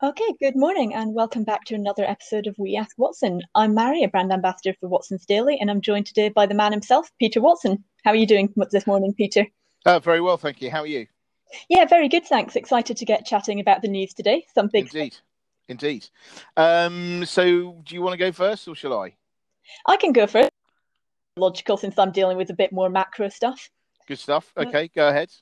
Okay, good morning and welcome back to another episode of We Ask Watson. I'm Mary, a brand ambassador for Watson's Daily, and I'm joined today by the man himself, Peter Watson. How are you doing this morning, Peter? Uh, very well, thank you. How are you? Yeah, very good, thanks. Excited to get chatting about the news today. Some big Indeed. Indeed. Um, so, do you want to go first or shall I? I can go first. Logical since I'm dealing with a bit more macro stuff. Good stuff. Okay, go ahead.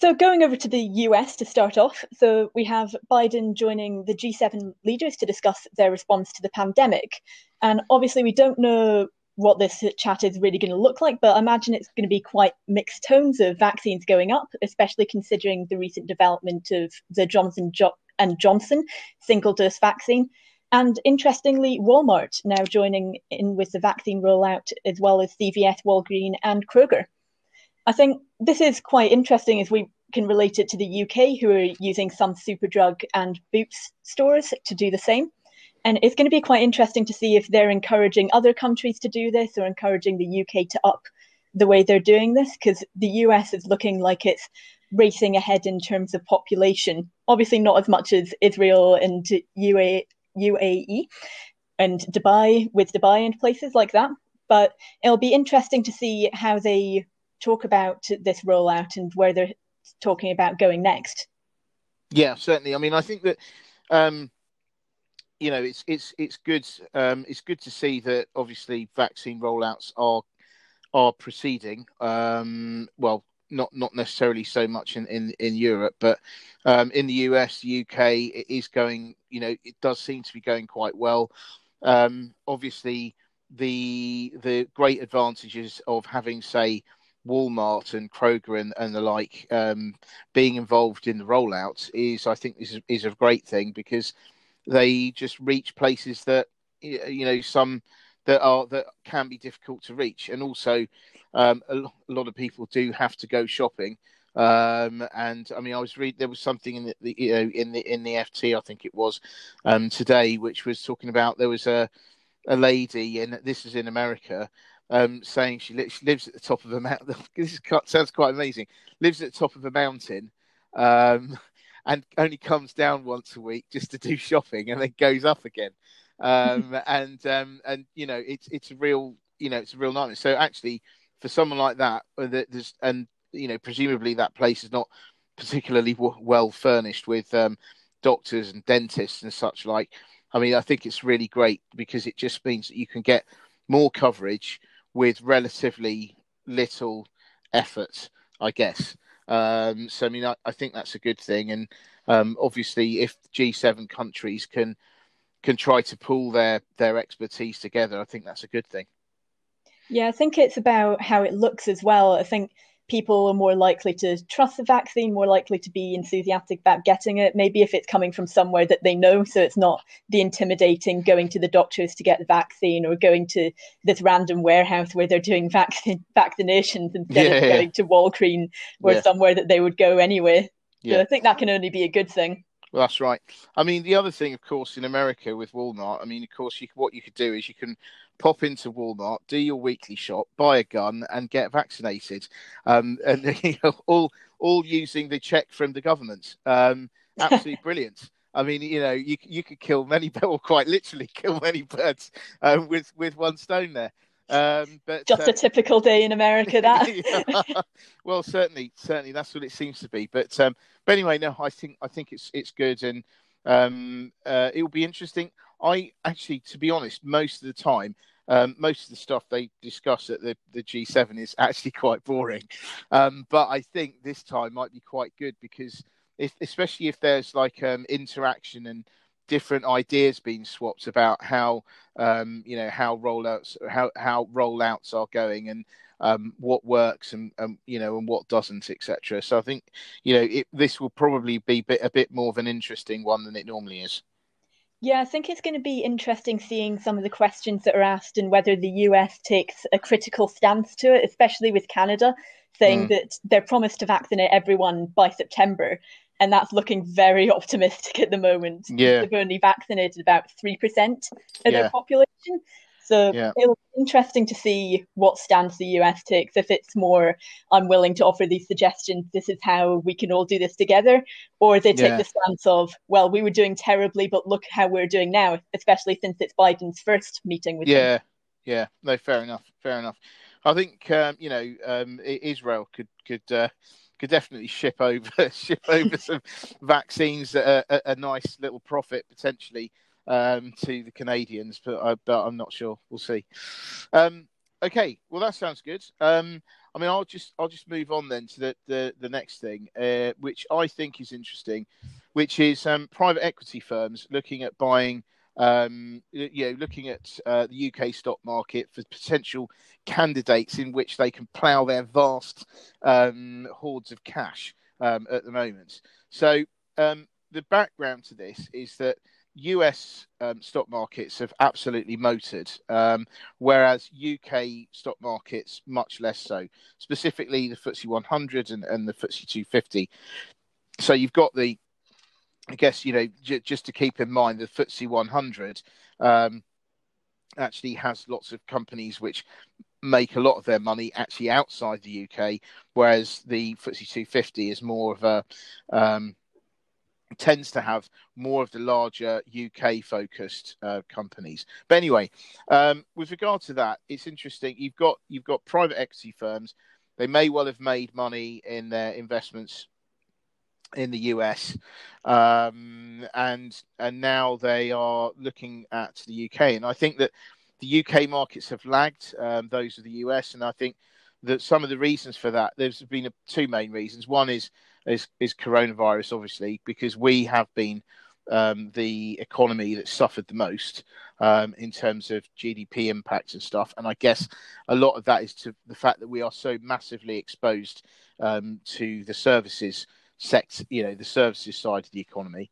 So, going over to the US to start off, so we have Biden joining the G7 leaders to discuss their response to the pandemic. And obviously, we don't know what this chat is really going to look like, but I imagine it's going to be quite mixed tones of vaccines going up, especially considering the recent development of the Johnson and Johnson single dose vaccine. And interestingly, Walmart now joining in with the vaccine rollout, as well as CVS, Walgreen, and Kroger. I think this is quite interesting as we can relate it to the UK, who are using some Superdrug and Boots stores to do the same. And it's going to be quite interesting to see if they're encouraging other countries to do this or encouraging the UK to up the way they're doing this, because the US is looking like it's racing ahead in terms of population. Obviously, not as much as Israel and UA, UAE and Dubai, with Dubai and places like that. But it'll be interesting to see how they talk about this rollout and where they're talking about going next. Yeah, certainly. I mean, I think that um, you know it's it's it's good um, it's good to see that obviously vaccine rollouts are are proceeding. Um, well, not not necessarily so much in in, in Europe, but um, in the US, UK, it is going. You know, it does seem to be going quite well. Um, obviously, the the great advantages of having, say, Walmart and Kroger and, and the like um, being involved in the rollout is, I think, is is a great thing because they just reach places that you know some that are that can be difficult to reach, and also um, a, a, lot of people do have to go shopping. Um, and I mean, I was reading there was something in the, the, you know in the in the FT I think it was um, today, which was talking about there was a a lady, and this is in America, um, saying she, li- she, lives at the top of a mountain. this quite, sounds quite amazing. Lives at the top of a mountain, um, and only comes down once a week just to do shopping, and then goes up again. Um, and um, and you know, it's it's a real you know it's a real nightmare. So actually, for someone like that, uh, there's and you know presumably that place is not particularly w- well furnished with um, doctors and dentists and such like. I mean, I think it's really great because it just means that you can get more coverage with relatively little effort, I guess. Um, so, I mean, I, I, think that's a good thing. And um, obviously, if G7 countries can can try to pull their their expertise together, I think that's a good thing. Yeah, I think it's about how it looks as well. I think people are more likely to trust the vaccine, more likely to be enthusiastic about getting it. Maybe if it's coming from somewhere that they know, so it's not the intimidating going to the doctors to get the vaccine or going to this random warehouse where they're doing vaccine vaccinations instead yeah, of yeah. going to Walgreen or yeah. somewhere that they would go anyway. So I think that can only be a good thing. Well, that's right. I mean, the other thing, of course, in America with Walmart, I mean, of course, you, what you could do is you can pop into Walmart, do your weekly shop, buy a gun, and get vaccinated, um, and you know, all all using the check from the government. Um, absolutely brilliant. I mean, you know, you you could kill many, or quite literally kill many birds um, with with one stone there. Um, but just uh, a typical day in America, that. yeah. Well, certainly, certainly, that's what it seems to be. But um, but anyway, no, I think I think it's it's good, and um, uh, it will be interesting. I actually, to be honest, most of the time, um, most of the stuff they discuss at the, the G7 is actually quite boring. Um, but I think this time might be quite good because, if, especially if there's like um, interaction and different ideas being swapped about how um, you know how rollouts how how rollouts are going and um, what works and um, you know and what doesn't etc. So I think you know it, this will probably be bit, a bit more of an interesting one than it normally is. Yeah, I think it's going to be interesting seeing some of the questions that are asked and whether the US takes a critical stance to it, especially with Canada saying mm. that they're promised to vaccinate everyone by September. And that's looking very optimistic at the moment. Yeah. They've only vaccinated about 3% of yeah. their population. So yeah. it'll be interesting to see what stance the US takes. If it's more, I'm willing to offer these suggestions, this is how we can all do this together, or they take yeah. the stance of, well, we were doing terribly, but look how we're doing now, especially since it's Biden's first meeting with Yeah, them. yeah, no, fair enough, fair enough. I think um, you know um, Israel could could uh, could definitely ship over ship over some vaccines at a, a, nice little profit potentially um, to the Canadians, but, I, but I'm not sure. We'll see. Um, okay, well that sounds good. Um, I mean, I'll just I'll just move on then to the the, the next thing, uh, which I think is interesting, which is um, private equity firms looking at buying. Um, you know, looking at uh, the UK stock market for potential candidates in which they can plough their vast um, hordes of cash um, at the moment. So um, the background to this is that US um, stock markets have absolutely motored, um, whereas UK stock markets much less so. Specifically, the FTSE 100 and, and the FTSE 250. So you've got the, I guess you know, j- just to keep in mind, the FTSE 100 um, actually has lots of companies which make a lot of their money actually outside the UK, whereas the FTSE 250 is more of a um, tends to have more of the larger UK focused uh, companies. But anyway, um, with regard to that, it's interesting. You've got you've got private equity firms. They may well have made money in their investments in the US, um, and and now they are looking at the UK. And I think that the UK markets have lagged um, those of the US, and I think that some of the reasons for that there's been a, two main reasons. One is is, is coronavirus, obviously, because we have been um, the economy that suffered the most um, in terms of GDP impacts and stuff. And I guess a lot of that is to the fact that we are so massively exposed um, to the services sector, you know, the services side of the economy,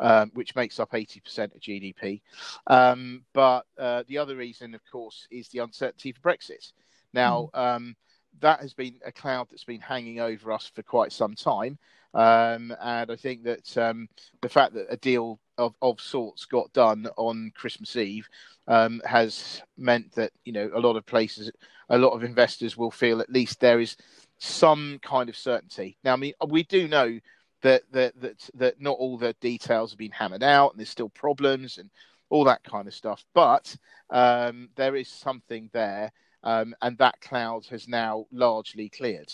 um, which makes up 80% of GDP. Um, but uh, the other reason, of course, is the uncertainty for Brexit. Now, mm that has been a cloud that's been hanging over us for quite some time. Um, and I think that um, the fact that a deal of, of sorts got done on Christmas Eve um, has meant that you know a lot of places, a lot of investors will feel at least there is some kind of certainty. Now, I mean, we do know that that that that not all the details have been hammered out, and there's still problems and all that kind of stuff. But um, there is something there um, and that cloud has now largely cleared.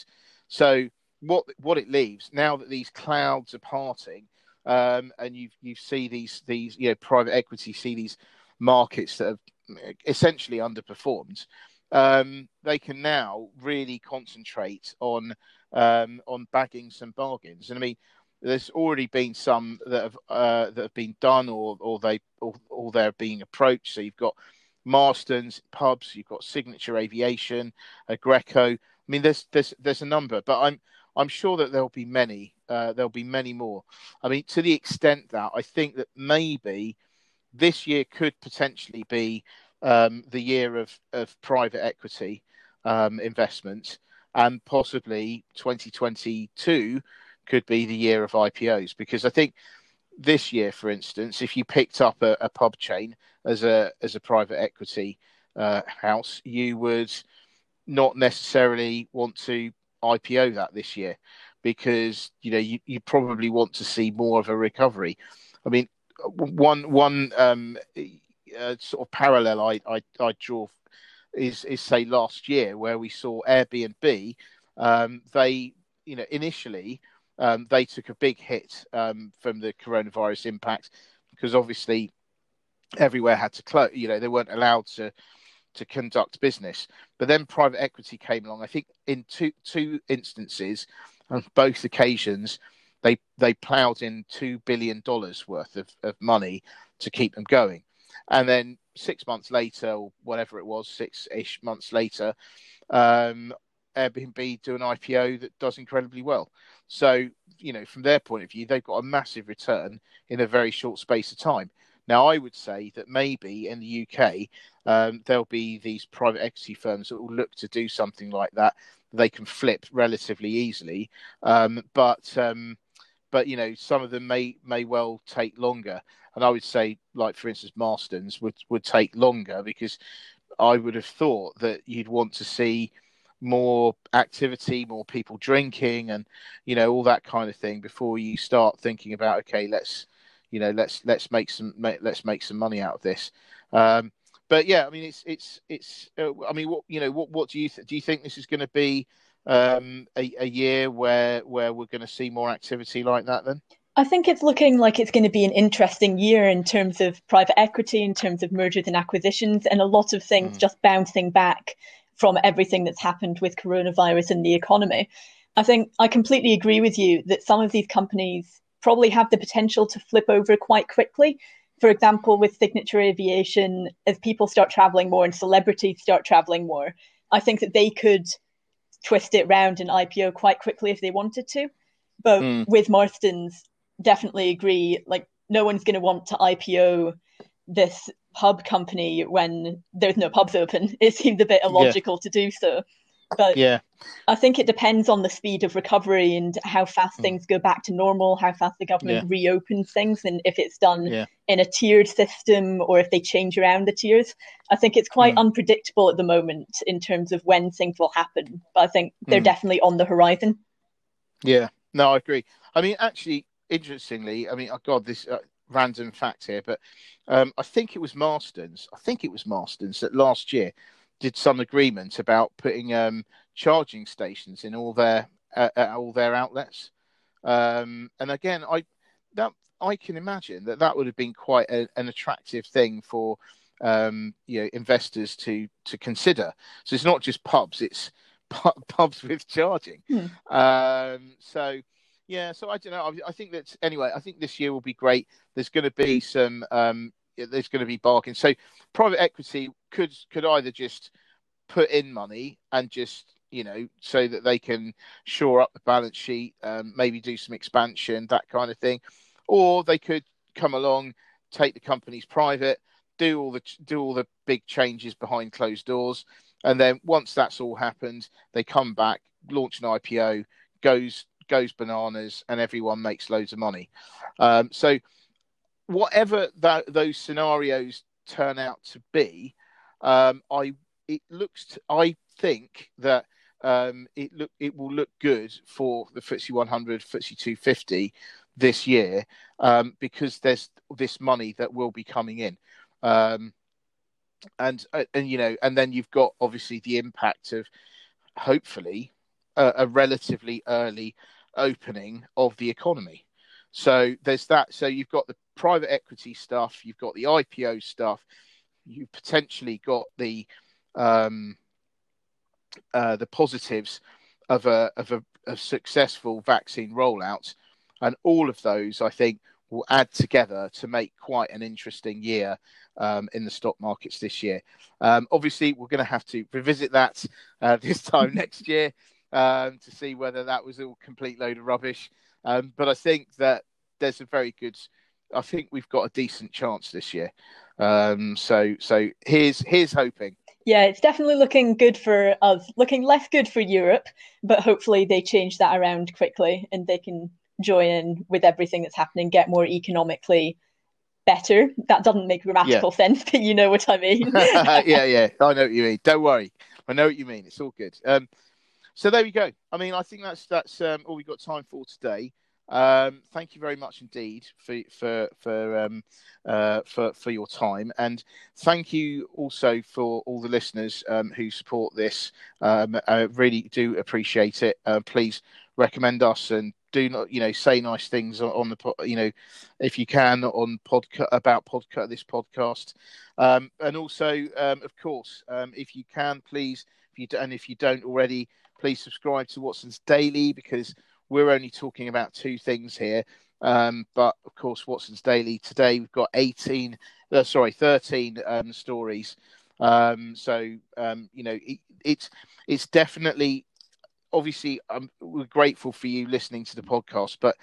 So what what it leaves now that these clouds are parting, um, and you you see these these you know private equity see these markets that have essentially underperformed. Um, they can now really concentrate on um, on bagging some bargains. And I mean, there's already been some that have uh, that have been done, or or they or, or they're being approached. So you've got Marston's pubs. You've got Signature Aviation, uh, Greco. I mean, there's there's there's a number, but I'm I'm sure that there'll be many. Uh, there'll be many more. I mean, to the extent that I think that maybe this year could potentially be um, the year of of private equity um, and possibly 2022 could be the year of IPOs because I think this year, for instance, if you picked up a, a pub chain as a as a private equity uh, house, you would not necessarily want to IPO that this year because you know you, you probably want to see more of a recovery. I mean, one one um, uh, sort of parallel I, I, I draw is is say last year where we saw Airbnb. Um, they you know initially um, they took a big hit um, from the coronavirus impact because obviously everywhere had to close. You know, they weren't allowed to to conduct business. But then private equity came along. I think in two two instances, on both occasions, they they ploughed in two billion dollars worth of, of money to keep them going. And then six months later, or whatever it was, six ish months later, um, Airbnb do an IPO that does incredibly well. So, you know, from their point of view, they've got a massive return in a very short space of time. Now, I would say that maybe in the UK, um, there'll be these private equity firms that will look to do something like that. They can flip relatively easily, um, but um, but you know, some of them may may well take longer. And I would say, like for instance, Marston's would would take longer because I would have thought that you'd want to see more activity, more people drinking, and you know all that kind of thing before you start thinking about okay, let's you know let's let's make some let's make some money out of this. Um, but yeah, I mean it's it's it's. Uh, I mean, what you know, what what do you th- do? You think this is going to be um, a, a year where where we're going to see more activity like that? Then I think it's looking like it's going to be an interesting year in terms of private equity, in terms of mergers and acquisitions, and a lot of things mm. just bouncing back from everything that's happened with coronavirus and the economy. I think I completely agree with you that some of these companies probably have the potential to flip over quite quickly. For example, with Signature Aviation, as people start traveling more and celebrities start traveling more, I think that they could twist it round and IPO quite quickly if they wanted to. But mm. with Marston's, definitely agree. Like, no one's going to want to IPO this pub company when there's no pubs open. It seemed a bit illogical yeah. to do so. But yeah, I think it depends on the speed of recovery and how fast mm. things go back to normal, how fast the government yeah. reopens things, and if it's done yeah. in a tiered system or if they change around the tiers. I think it's quite mm. unpredictable at the moment in terms of when things will happen. But I think they're mm. definitely on the horizon. Yeah, no, I agree. I mean, actually, interestingly, I mean, oh God, this uh, random fact here, but um, I think it was Marston's. I think it was Marston's that last year did some agreement about putting um, charging stations in all their uh, all their outlets. Um, and again, I that I can imagine that that would have been quite a, an attractive thing for um, you know investors to to consider. So it's not just pubs; it's pubs with charging. Hmm. Um, so yeah, so I don't know. I, I, think that anyway. I think this year will be great. There's going to be some. Um, there's going to be bargains. So private equity could could either just put in money and just you know so that they can shore up the balance sheet, um, maybe do some expansion, that kind of thing, or they could come along, take the companies private, do all the do all the big changes behind closed doors, and then once that's all happened, they come back, launch an IPO, goes goes bananas and everyone makes loads of money. Um, so, whatever that, those scenarios turn out to be, um, I it looks I think that um, it look it will look good for the FTSE 100, FTSE 250 this year um, because there's this money that will be coming in. Um, and uh, and you know, and then you've got obviously the impact of hopefully a, a relatively early opening of the economy. So there's that. So you've got the private equity stuff, you've got the IPO stuff, you've potentially got the um, uh, the positives of a of a, successful vaccine rollout, and all of those, I think, will add together to make quite an interesting year um, in the stock markets this year. Um, obviously, we're going to have to revisit that uh, this time next year um, to see whether that was all complete load of rubbish. Um, but I think that there's a very good. I think we've got a decent chance this year. Um, so so here's here's hoping. Yeah, it's definitely looking good for us. Looking less good for Europe, but hopefully they change that around quickly and they can join in with everything that's happening, get more economically better. That doesn't make grammatical yeah. sense, but you know what I mean. yeah, yeah, I know what you mean. Don't worry, I know what you mean. It's all good. Um, so there we go. I mean, I think that's that's um, all we've got time for today. Um, thank you very much indeed for for for um, uh, for for your time, and thank you also for all the listeners um, who support this. Um, I really do appreciate it. Uh, please recommend us and do not you know say nice things on, the you know if you can on podcast about podcast this podcast um, and also um, of course if you can please if you and if you don't already please subscribe to Watson's Daily because we're only talking about two things here. Um, but of course, Watson's Daily today we've got 18, uh, sorry, 13 um, stories. Um, so um, you know, it, it's it's definitely obviously um, we're grateful for you listening to the podcast, but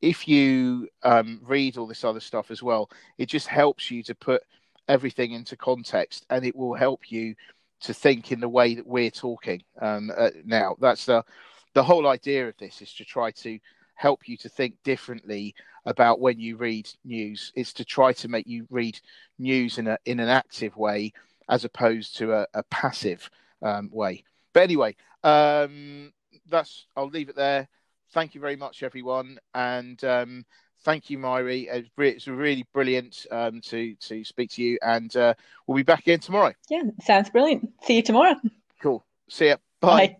if you um, read all this other stuff as well, it just helps you to put everything into context, and it will help you to think in the way that we're talking um, uh, now. That's the the whole idea of this is to try to help you to think differently about when you read news. It's to try to make you read news in a in an active way as opposed to a, a passive um, way. But anyway, um, that's I'll leave it there. Thank you very much, everyone, and um, thank you, Myri. It's really brilliant um, to to speak to you, and uh, we'll be back again tomorrow. Yeah, sounds brilliant. See you tomorrow. Cool. See ya. Bye. Bye.